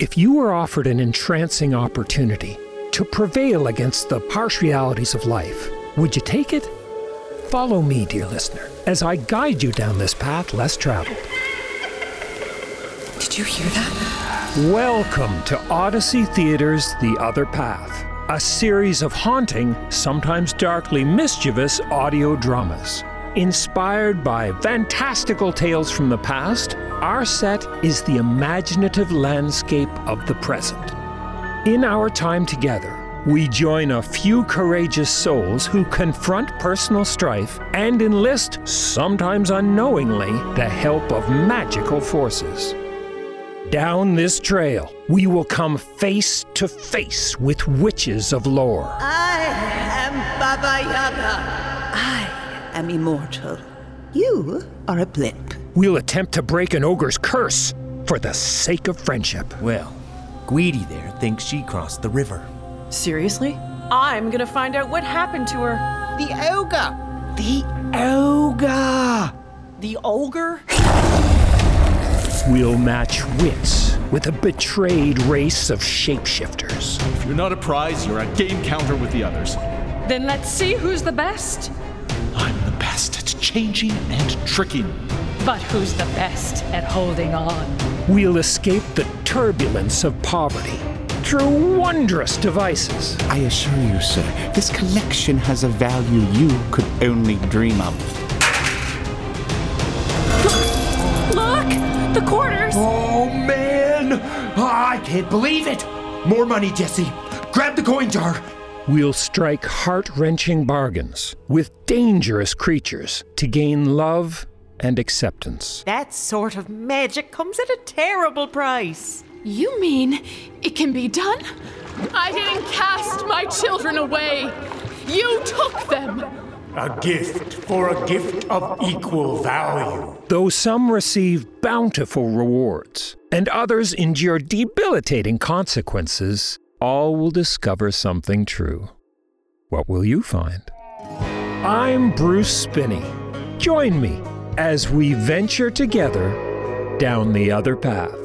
If you were offered an entrancing opportunity to prevail against the harsh realities of life, would you take it? Follow me, dear listener, as I guide you down this path less traveled. Did you hear that? Welcome to Odyssey Theater's The Other Path, a series of haunting, sometimes darkly mischievous audio dramas. Inspired by fantastical tales from the past, our set is the imaginative landscape of the present. In our time together, we join a few courageous souls who confront personal strife and enlist, sometimes unknowingly, the help of magical forces. Down this trail, we will come face to face with witches of lore. I am Baba Yaga. I am immortal. You are a blip. We'll attempt to break an ogre's curse for the sake of friendship. Well, Guidi there thinks she crossed the river. Seriously? I'm gonna find out what happened to her. The ogre. The ogre! The ogre? We'll match wits with a betrayed race of shapeshifters. If you're not a prize, you're a game counter with the others. Then let's see who's the best. I'm the best at changing and tricking. But who's the best at holding on? We'll escape the turbulence of poverty through wondrous devices. I assure you, sir, this collection has a value you could only dream of. Look! The quarters! Oh, man! I can't believe it! More money, Jesse! Grab the coin jar! We'll strike heart wrenching bargains with dangerous creatures to gain love and acceptance. That sort of magic comes at a terrible price. You mean it can be done? I didn't cast my children away. You took them. A gift for a gift of equal value. Though some receive bountiful rewards and others endure debilitating consequences, all will discover something true. What will you find? I'm Bruce Spinney. Join me as we venture together down the other path.